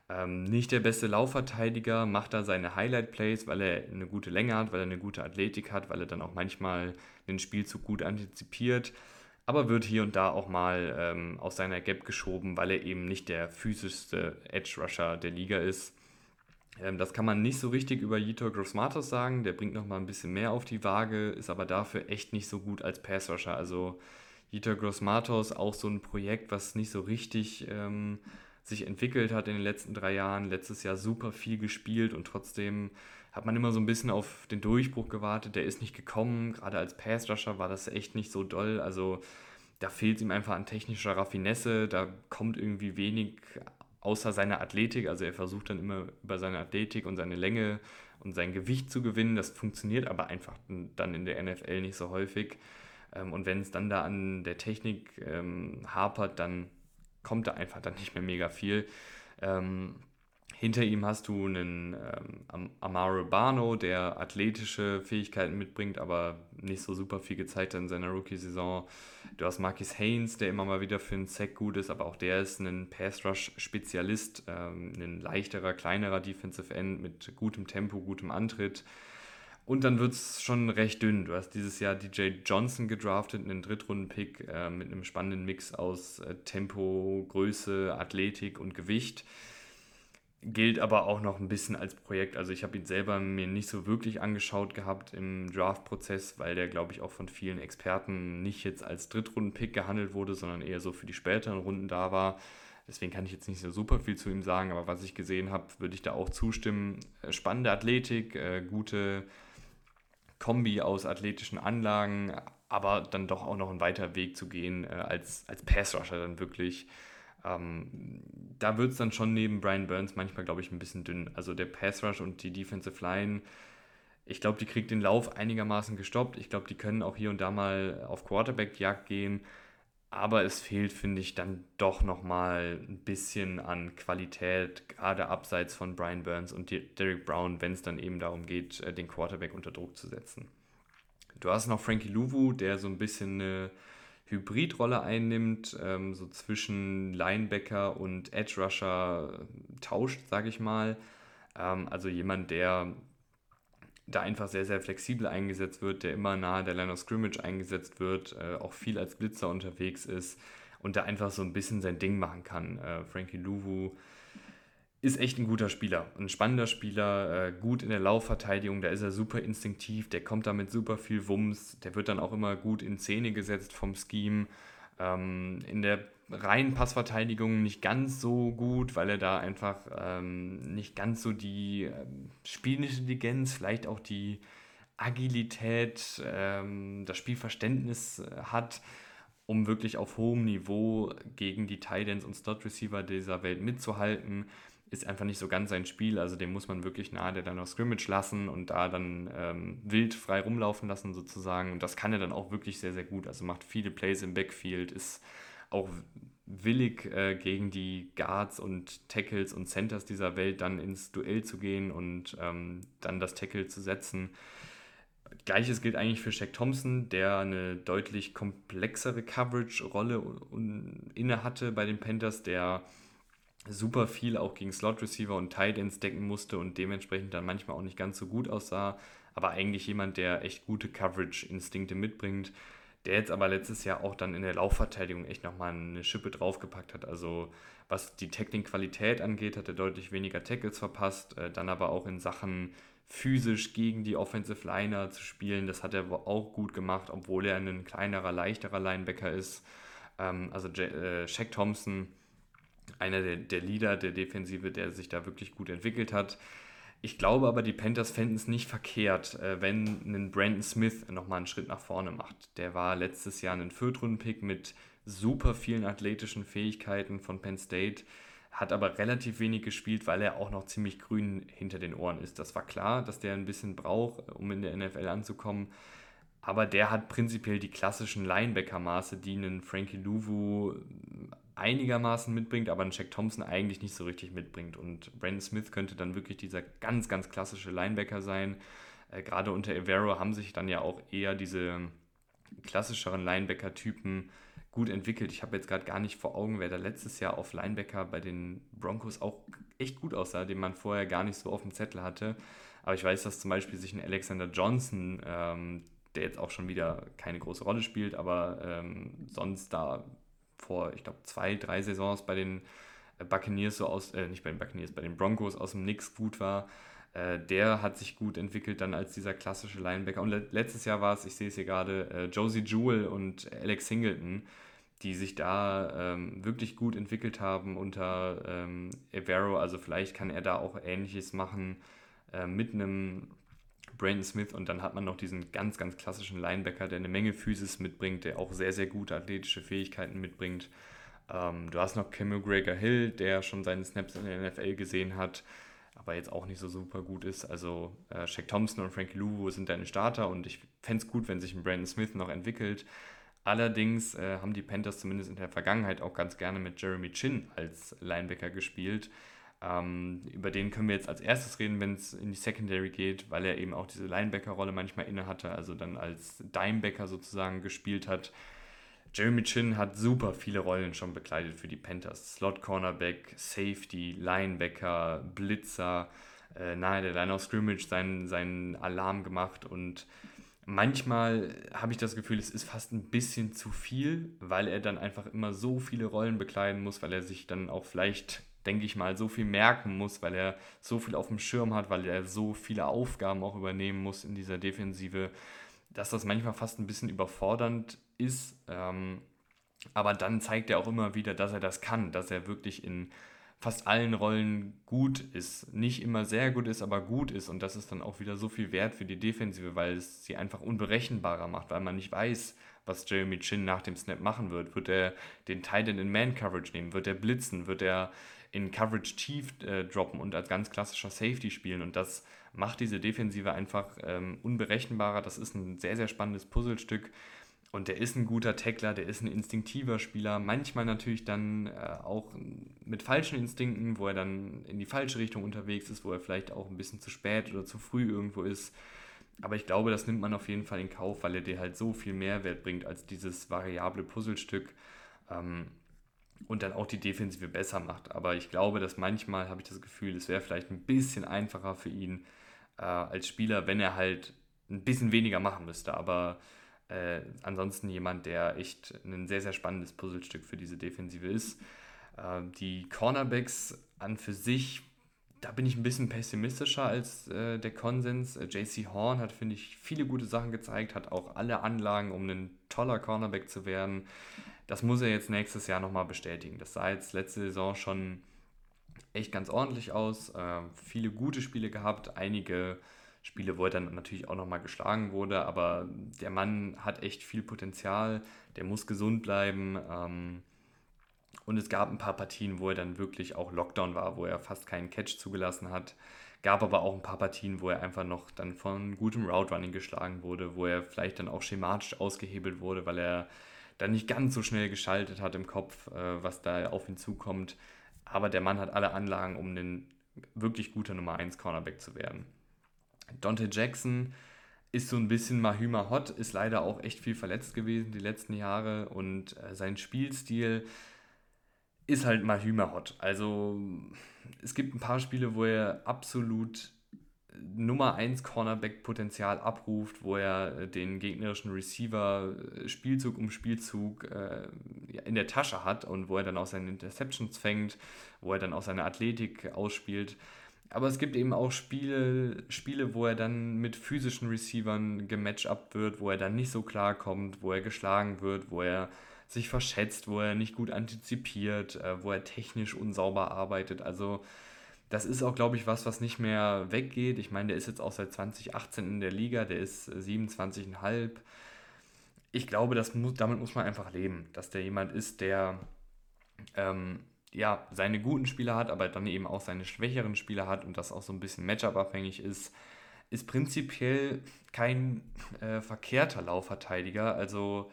Ähm, nicht der beste Laufverteidiger, macht da seine Highlight-Plays, weil er eine gute Länge hat, weil er eine gute Athletik hat, weil er dann auch manchmal den Spielzug gut antizipiert. Aber wird hier und da auch mal ähm, aus seiner Gap geschoben, weil er eben nicht der physischste Edge-Rusher der Liga ist. Ähm, das kann man nicht so richtig über Yitor Grossmatos sagen. Der bringt nochmal ein bisschen mehr auf die Waage, ist aber dafür echt nicht so gut als Passrusher. Also Yitor Grossmatos auch so ein Projekt, was nicht so richtig ähm, sich entwickelt hat in den letzten drei Jahren. Letztes Jahr super viel gespielt und trotzdem hat man immer so ein bisschen auf den Durchbruch gewartet. Der ist nicht gekommen. Gerade als Passrusher war das echt nicht so doll. Also da fehlt ihm einfach an technischer Raffinesse. Da kommt irgendwie wenig außer seiner Athletik. Also er versucht dann immer über seine Athletik und seine Länge und sein Gewicht zu gewinnen. Das funktioniert aber einfach dann in der NFL nicht so häufig. Ähm, und wenn es dann da an der Technik ähm, hapert, dann kommt da einfach dann nicht mehr mega viel. Ähm, hinter ihm hast du einen ähm, Amaro Bano, der athletische Fähigkeiten mitbringt, aber nicht so super viel gezeigt hat in seiner Rookie-Saison. Du hast Marcus Haynes, der immer mal wieder für einen Sack gut ist, aber auch der ist ein Pass-Rush-Spezialist, ähm, ein leichterer, kleinerer Defensive End mit gutem Tempo, gutem Antritt. Und dann wird es schon recht dünn. Du hast dieses Jahr DJ Johnson gedraftet, einen Drittrunden-Pick äh, mit einem spannenden Mix aus äh, Tempo, Größe, Athletik und Gewicht gilt aber auch noch ein bisschen als Projekt. Also ich habe ihn selber mir nicht so wirklich angeschaut gehabt im Draft-Prozess, weil der, glaube ich, auch von vielen Experten nicht jetzt als Drittrunden-Pick gehandelt wurde, sondern eher so für die späteren Runden da war. Deswegen kann ich jetzt nicht so super viel zu ihm sagen, aber was ich gesehen habe, würde ich da auch zustimmen. Äh, spannende Athletik, äh, gute Kombi aus athletischen Anlagen, aber dann doch auch noch ein weiter Weg zu gehen äh, als, als Pass-Rusher dann wirklich. Ähm, da wird es dann schon neben Brian Burns manchmal, glaube ich, ein bisschen dünn. Also der Pass Rush und die Defensive Line, ich glaube, die kriegt den Lauf einigermaßen gestoppt. Ich glaube, die können auch hier und da mal auf Quarterback-Jagd gehen. Aber es fehlt, finde ich, dann doch nochmal ein bisschen an Qualität, gerade abseits von Brian Burns und Derek Brown, wenn es dann eben darum geht, äh, den Quarterback unter Druck zu setzen. Du hast noch Frankie Louvu, der so ein bisschen eine Hybridrolle einnimmt, ähm, so zwischen Linebacker und Edge Rusher tauscht, sage ich mal. Ähm, also jemand, der da einfach sehr, sehr flexibel eingesetzt wird, der immer nahe der Line of Scrimmage eingesetzt wird, äh, auch viel als Blitzer unterwegs ist und da einfach so ein bisschen sein Ding machen kann. Äh, Frankie Louvu ist echt ein guter Spieler, ein spannender Spieler, äh, gut in der Laufverteidigung, da ist er super instinktiv, der kommt damit super viel Wumms, der wird dann auch immer gut in Szene gesetzt vom Scheme. Ähm, in der reinen Passverteidigung nicht ganz so gut, weil er da einfach ähm, nicht ganz so die ähm, Spielintelligenz, vielleicht auch die Agilität, das Spielverständnis äh, hat, um wirklich auf hohem Niveau gegen die Titans und Slot Receiver dieser Welt mitzuhalten ist einfach nicht so ganz sein Spiel. Also den muss man wirklich nahe der dann auf Scrimmage lassen und da dann ähm, wild frei rumlaufen lassen sozusagen. Und das kann er dann auch wirklich sehr, sehr gut. Also macht viele Plays im Backfield, ist auch willig äh, gegen die Guards und Tackles und Centers dieser Welt dann ins Duell zu gehen und ähm, dann das Tackle zu setzen. Gleiches gilt eigentlich für Shaq Thompson, der eine deutlich komplexere Coverage-Rolle inne hatte bei den Panthers, der super viel auch gegen Slot Receiver und Tight Ends decken musste und dementsprechend dann manchmal auch nicht ganz so gut aussah, aber eigentlich jemand, der echt gute Coverage-Instinkte mitbringt, der jetzt aber letztes Jahr auch dann in der Laufverteidigung echt nochmal eine Schippe draufgepackt hat. Also was die Tackling-Qualität angeht, hat er deutlich weniger Tackles verpasst, äh, dann aber auch in Sachen physisch gegen die Offensive Liner zu spielen, das hat er auch gut gemacht, obwohl er ein kleinerer, leichterer Linebacker ist. Ähm, also äh, Shaq Thompson einer der, der Leader der Defensive, der sich da wirklich gut entwickelt hat. Ich glaube aber, die Panthers fänden es nicht verkehrt, äh, wenn ein Brandon Smith nochmal einen Schritt nach vorne macht. Der war letztes Jahr ein Viertrunden-Pick mit super vielen athletischen Fähigkeiten von Penn State, hat aber relativ wenig gespielt, weil er auch noch ziemlich grün hinter den Ohren ist. Das war klar, dass der ein bisschen braucht, um in der NFL anzukommen. Aber der hat prinzipiell die klassischen Linebacker-Maße, die einen Frankie Louvu einigermaßen mitbringt, aber ein Jack Thompson eigentlich nicht so richtig mitbringt. Und Brandon Smith könnte dann wirklich dieser ganz, ganz klassische Linebacker sein. Äh, Gerade unter Evero haben sich dann ja auch eher diese klassischeren Linebacker-Typen gut entwickelt. Ich habe jetzt gerade gar nicht vor Augen, wer da letztes Jahr auf Linebacker bei den Broncos auch echt gut aussah, den man vorher gar nicht so auf dem Zettel hatte. Aber ich weiß, dass zum Beispiel sich ein Alexander Johnson, ähm, der jetzt auch schon wieder keine große Rolle spielt, aber ähm, sonst da vor, ich glaube, zwei, drei Saisons bei den äh, Buccaneers so aus, äh, nicht bei den Buccaneers, bei den Broncos aus dem Nix gut war. Äh, der hat sich gut entwickelt dann als dieser klassische Linebacker. Und le letztes Jahr war es, ich sehe es hier gerade, äh, Josie Jewell und Alex Singleton, die sich da ähm, wirklich gut entwickelt haben unter ähm, Evero. Also vielleicht kann er da auch Ähnliches machen äh, mit einem Brandon Smith und dann hat man noch diesen ganz, ganz klassischen Linebacker, der eine Menge Physis mitbringt, der auch sehr, sehr gute athletische Fähigkeiten mitbringt. Ähm, du hast noch Kim Gregor Hill, der schon seine Snaps in der NFL gesehen hat, aber jetzt auch nicht so super gut ist. Also äh, Shaq Thompson und Frankie Louvu sind deine Starter und ich fände es gut, wenn sich ein Brandon Smith noch entwickelt. Allerdings äh, haben die Panthers zumindest in der Vergangenheit auch ganz gerne mit Jeremy Chin als Linebacker gespielt. Ähm, über den können wir jetzt als erstes reden, wenn es in die Secondary geht, weil er eben auch diese Linebacker-Rolle manchmal inne hatte, also dann als Dimebacker sozusagen gespielt hat. Jeremy Chin hat super viele Rollen schon bekleidet für die Panthers. Slot Cornerback, Safety, Linebacker, Blitzer, äh, nahe der Line of Scrimmage seinen, seinen Alarm gemacht und manchmal habe ich das Gefühl, es ist fast ein bisschen zu viel, weil er dann einfach immer so viele Rollen bekleiden muss, weil er sich dann auch vielleicht denke ich mal, so viel merken muss, weil er so viel auf dem Schirm hat, weil er so viele Aufgaben auch übernehmen muss in dieser Defensive, dass das manchmal fast ein bisschen überfordernd ist. Ähm, aber dann zeigt er auch immer wieder, dass er das kann, dass er wirklich in fast allen Rollen gut ist. Nicht immer sehr gut ist, aber gut ist. Und das ist dann auch wieder so viel wert für die Defensive, weil es sie einfach unberechenbarer macht, weil man nicht weiß, was Jeremy Chin nach dem Snap machen wird. Wird er den Titan in Man-Coverage nehmen? Wird er blitzen? Wird er in Coverage tief äh, droppen und als ganz klassischer Safety spielen. Und das macht diese Defensive einfach ähm, unberechenbarer. Das ist ein sehr, sehr spannendes Puzzlestück. Und der ist ein guter Tackler, der ist ein instinktiver Spieler, manchmal natürlich dann äh, auch mit falschen Instinkten, wo er dann in die falsche Richtung unterwegs ist, wo er vielleicht auch ein bisschen zu spät oder zu früh irgendwo ist. Aber ich glaube, das nimmt man auf jeden Fall in Kauf, weil er dir halt so viel Mehrwert bringt als dieses variable Puzzlestück. Ähm, und dann auch die Defensive besser macht. Aber ich glaube, dass manchmal habe ich das Gefühl, es wäre vielleicht ein bisschen einfacher für ihn äh, als Spieler, wenn er halt ein bisschen weniger machen müsste. Aber äh, ansonsten jemand, der echt ein sehr, sehr spannendes Puzzlestück für diese Defensive ist. Äh, die Cornerbacks an für sich, da bin ich ein bisschen pessimistischer als äh, der Konsens. Äh, JC Horn hat, finde ich, viele gute Sachen gezeigt, hat auch alle Anlagen, um ein toller Cornerback zu werden das muss er jetzt nächstes Jahr nochmal bestätigen. Das sah jetzt letzte Saison schon echt ganz ordentlich aus. Äh, viele gute Spiele gehabt, einige Spiele, wo er dann natürlich auch nochmal geschlagen wurde, aber der Mann hat echt viel Potenzial, der muss gesund bleiben. Ähm, und es gab ein paar Partien, wo er dann wirklich auch Lockdown war, wo er fast keinen Catch zugelassen hat. Gab aber auch ein paar Partien, wo er einfach noch dann von gutem Route Running geschlagen wurde, wo er vielleicht dann auch schematisch ausgehebelt wurde, weil er dann nicht ganz so schnell geschaltet hat im Kopf, äh, was da auf ihn zukommt. Aber der Mann hat alle Anlagen, um ein wirklich guter Nummer 1 Cornerback zu werden. Dante Jackson ist so ein bisschen Mahüma Hot, ist leider auch echt viel verletzt gewesen die letzten Jahre und äh, sein Spielstil ist halt Mahüma Hot. Also es gibt ein paar Spiele, wo er absolut Nummer 1 Cornerback-Potenzial abruft, wo er äh, den gegnerischen Receiver äh, Spielzug um Spielzug äh, in der Tasche hat und wo er dann auch seine Interceptions fängt, wo er dann auch seine Athletik ausspielt. Aber es gibt eben auch Spiele, Spiele, wo er dann mit physischen Receivern gematchupt wird, wo er dann nicht so klar kommt, wo er geschlagen wird, wo er sich verschätzt, wo er nicht gut antizipiert, äh, wo er technisch unsauber arbeitet. Also das ist auch, glaube ich, was, was nicht mehr weggeht. Ich meine, der ist jetzt auch seit 2018 in der Liga, der ist 27,5. Ich glaube, das muss, damit muss man einfach leben, dass der jemand ist, der ähm, ja, seine guten Spieler hat, aber dann eben auch seine schwächeren Spieler hat und das auch so ein bisschen Matchup-abhängig ist, ist prinzipiell kein äh, verkehrter Laufverteidiger. Also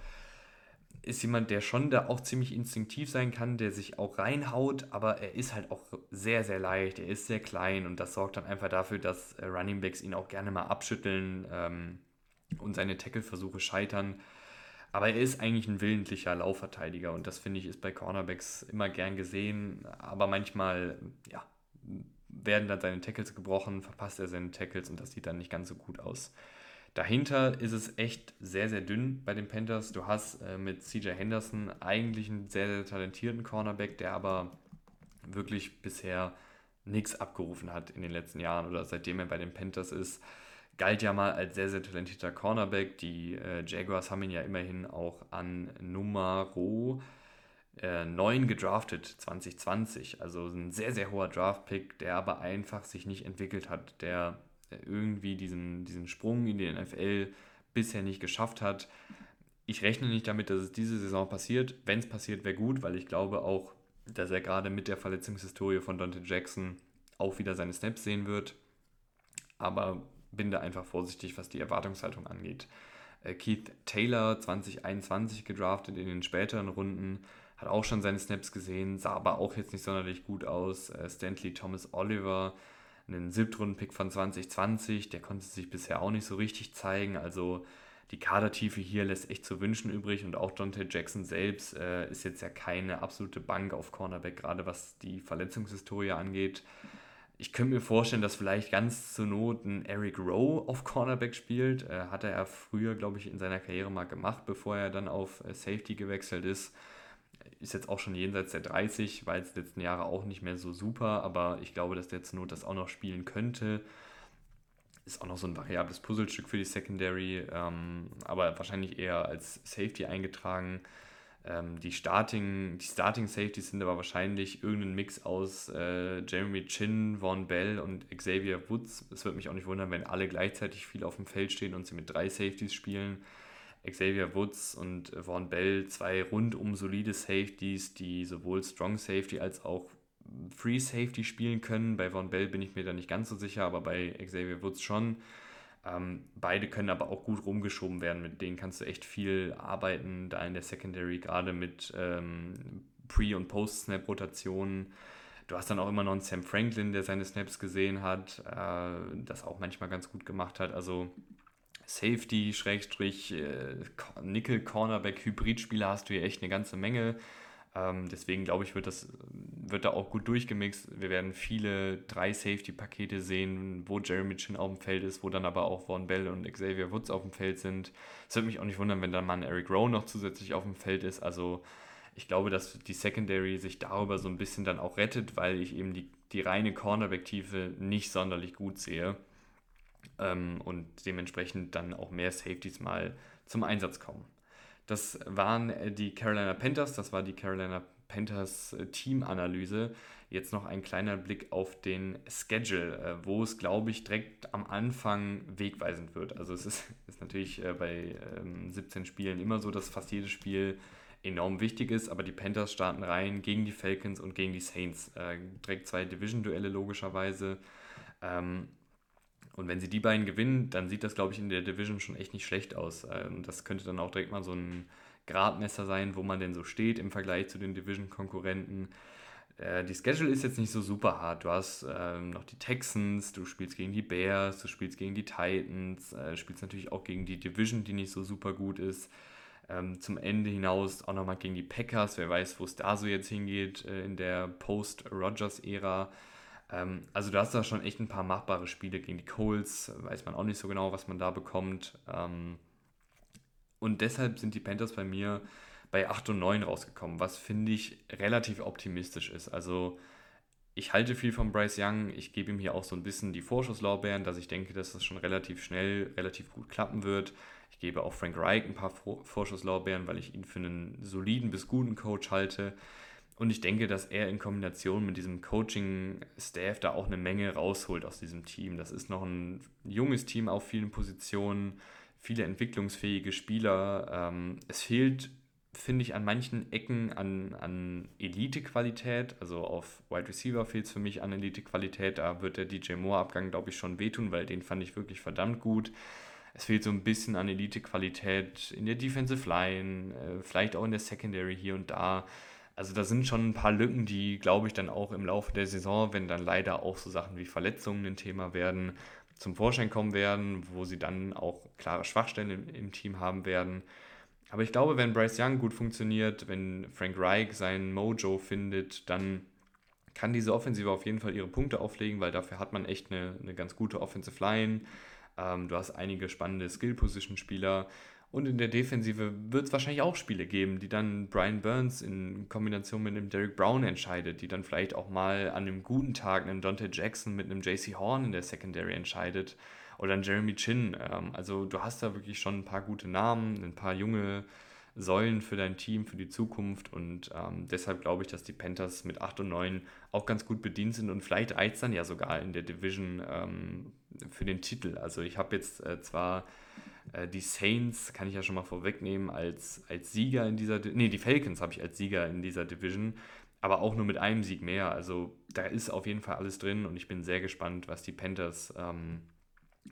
ist jemand, der schon da auch ziemlich instinktiv sein kann, der sich auch reinhaut, aber er ist halt auch sehr, sehr leicht, er ist sehr klein und das sorgt dann einfach dafür, dass äh, Running Backs ihn auch gerne mal abschütteln ähm, und seine Tackle-Versuche scheitern. Aber er ist eigentlich ein willentlicher Laufverteidiger und das finde ich ist bei Cornerbacks immer gern gesehen. Aber manchmal, ja, werden dann seine Tackles gebrochen, verpasst er seine Tackles und das sieht dann nicht ganz so gut aus. Dahinter ist es echt sehr, sehr dünn bei den Panthers. Du hast äh, mit CJ Henderson eigentlich einen sehr, sehr talentierten Cornerback, der aber wirklich bisher nichts abgerufen hat in den letzten Jahren oder seitdem er bei den Panthers ist galt ja mal als sehr, sehr talentierter Cornerback. Die äh, Jaguars haben ihn ja immerhin auch an Nummer äh, 9 gedraftet 2020. Also ein sehr, sehr hoher Draft-Pick, der aber einfach sich nicht entwickelt hat, der irgendwie diesen, diesen Sprung in die NFL bisher nicht geschafft hat. Ich rechne nicht damit, dass es diese Saison passiert. Wenn es passiert, wäre gut, weil ich glaube auch, dass er gerade mit der Verletzungshistorie von Dante Jackson auch wieder seine Snaps sehen wird. Aber bin da einfach vorsichtig, was die Erwartungshaltung angeht. Äh, Keith Taylor, 2021 gedraftet in den späteren Runden, hat auch schon seine Snaps gesehen, sah aber auch jetzt nicht sonderlich gut aus. Äh, Stanley Thomas Oliver, einen Siebtrunden-Pick von 2020, der konnte sich bisher auch nicht so richtig zeigen. Also die Kadertiefe hier lässt echt zu wünschen übrig und auch Dante Jackson selbst äh, ist jetzt ja keine absolute Bank auf Cornerback, gerade was die Verletzungshistorie angeht ich könnte mir vorstellen, dass vielleicht ganz zur Not ein Eric Rowe auf Cornerback spielt. Äh, hat er ja früher, glaube ich, in seiner Karriere mal gemacht, bevor er dann auf äh, Safety gewechselt ist. Ist jetzt auch schon jenseits der 30, war jetzt letzten Jahre auch nicht mehr so super, aber ich glaube, dass der zur das auch noch spielen könnte. Ist auch noch so ein variables Puzzlestück für die Secondary, ähm, aber wahrscheinlich eher als Safety eingetragen. Ähm, die, Starting, die Starting Safeties sind aber wahrscheinlich irgendein Mix aus äh, Jeremy Chin, Vaughn Bell und Xavier Woods. Es würde mich auch nicht wundern, wenn alle gleichzeitig viel auf dem Feld stehen und sie mit drei Safeties spielen. Xavier Woods und Vaughn Bell, zwei rundum solide Safeties, die sowohl Strong Safety als auch Free Safety spielen können. Bei Vaughn Bell bin ich mir da nicht ganz so sicher, aber bei Xavier Woods schon. Ähm, beide können aber auch gut rumgeschoben werden, mit denen kannst du echt viel arbeiten, da in der Secondary, gerade mit ähm, Pre- und Post-Snap-Rotationen. Du hast dann auch immer noch einen Sam Franklin, der seine Snaps gesehen hat, äh, das auch manchmal ganz gut gemacht hat. Also Safety, Schrägstrich, äh, Nickel, Cornerback, Hybridspieler hast du hier echt eine ganze Menge. Ähm, deswegen glaube ich, wird das wird da auch gut durchgemixt. Wir werden viele drei Safety-Pakete sehen, wo Jeremy Chin auf dem Feld ist, wo dann aber auch Von Bell und Xavier Woods auf dem Feld sind. Es würde mich auch nicht wundern, wenn dann mal Eric Rowe noch zusätzlich auf dem Feld ist. Also ich glaube, dass die Secondary sich darüber so ein bisschen dann auch rettet, weil ich eben die, die reine Cornerback-Tiefe nicht sonderlich gut sehe. Ähm, und dementsprechend dann auch mehr Safeties mal zum Einsatz kommen. Das waren äh, die Carolina Panthers, das war die Carolina Panthers äh, Teamanalyse. Jetzt noch ein kleiner Blick auf den Schedule, äh, wo es, glaube ich, direkt am Anfang wegweisend wird. Also es ist, ist natürlich bei 17 ähm, Spielen immer so, dass fast jedes Spiel enorm wichtig ist, aber die Panthers starten rein gegen die Falcons und gegen die Saints. direkt zwei Division-Duelle logischerweise. Und wenn sie die beiden gewinnen, dann sieht das, glaube ich, in der Division schon echt nicht schlecht aus. Ähm, das könnte dann auch direkt mal so ein Gradmesser sein, wo man denn so steht im Vergleich zu den Division-Konkurrenten. Äh, die Schedule ist jetzt nicht so super hart. Du hast ähm, noch die Texans, du spielst gegen die Bears, du spielst gegen die Titans, äh, spielst natürlich auch gegen die Division, die nicht so super gut ist. Ähm, zum Ende hinaus auch nochmal gegen die Packers. Wer weiß, wo es da so jetzt hingeht äh, in der Post-Rogers-Ära. Ähm, also du hast da schon echt ein paar machbare Spiele gegen die Coles, weiß man auch nicht so genau, was man da bekommt. Ähm, und deshalb sind die Panthers bei mir bei 8 und 9 rausgekommen, was finde ich relativ optimistisch ist. Also ich halte viel von Bryce Young. Ich gebe ihm hier auch so ein bisschen die Vorschusslorbeeren, dass ich denke, dass das schon relativ schnell, relativ gut klappen wird. Ich gebe auch Frank Reich ein paar Vorschusslorbeeren, weil ich ihn für einen soliden bis guten Coach halte. Und ich denke, dass er in Kombination mit diesem Coaching-Staff da auch eine Menge rausholt aus diesem Team. Das ist noch ein junges Team auf vielen Positionen, viele entwicklungsfähige Spieler. Ähm, es fehlt, finde ich, an manchen Ecken an, an Elite-Qualität. Also auf Wide Receiver fehlt es für mich an Elite-Qualität. Da wird der DJ Moore-Abgang, glaube ich, schon wehtun, weil den fand ich wirklich verdammt gut. Es fehlt so ein bisschen an Elite-Qualität in der Defensive Line, äh, vielleicht auch in der Secondary hier und da. Also da sind schon ein paar Lücken, die, glaube ich, dann auch im Laufe der Saison, wenn dann leider auch so Sachen wie Verletzungen ein Thema werden, zum Vorschein kommen werden, wo sie dann auch klare Schwachstellen im, im Team haben werden. Aber ich glaube, wenn Bryce Young gut funktioniert, wenn Frank Reich sein Mojo findet, dann kann diese Offensive auf jeden Fall ihre Punkte auflegen, weil dafür hat man echt eine, eine ganz gute Offensive Line. Ähm, du hast einige spannende Skill-Position-Spieler. Und in der Defensive wird es wahrscheinlich auch Spiele geben, die dann Brian Burns in Kombination mit einem Derek Brown entscheidet, die dann vielleicht auch mal an einem guten Tag einen Dante Jackson mit einem JC Horn in der Secondary entscheidet oder ein Jeremy Chin. Ähm, also du hast da wirklich schon ein paar gute Namen, ein paar junge Säulen für dein Team, für die Zukunft und ähm, deshalb glaube ich, dass die Panthers mit 8 und 9 auch ganz gut bedient sind und vielleicht eilt dann ja sogar in der Division ähm, für den Titel. Also ich habe jetzt äh, zwar die Saints kann ich ja schon mal vorwegnehmen als, als Sieger in dieser, nee, die Falcons habe ich als Sieger in dieser Division, aber auch nur mit einem Sieg mehr. Also da ist auf jeden Fall alles drin und ich bin sehr gespannt, was die Panthers ähm,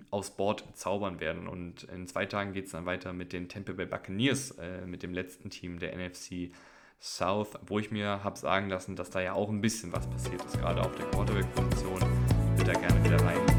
aufs Board zaubern werden. Und in zwei Tagen geht es dann weiter mit den Tampa Bay Buccaneers, äh, mit dem letzten Team der NFC South, wo ich mir habe sagen lassen, dass da ja auch ein bisschen was passiert ist, gerade auf der Quarterback-Position. Da gerne wieder rein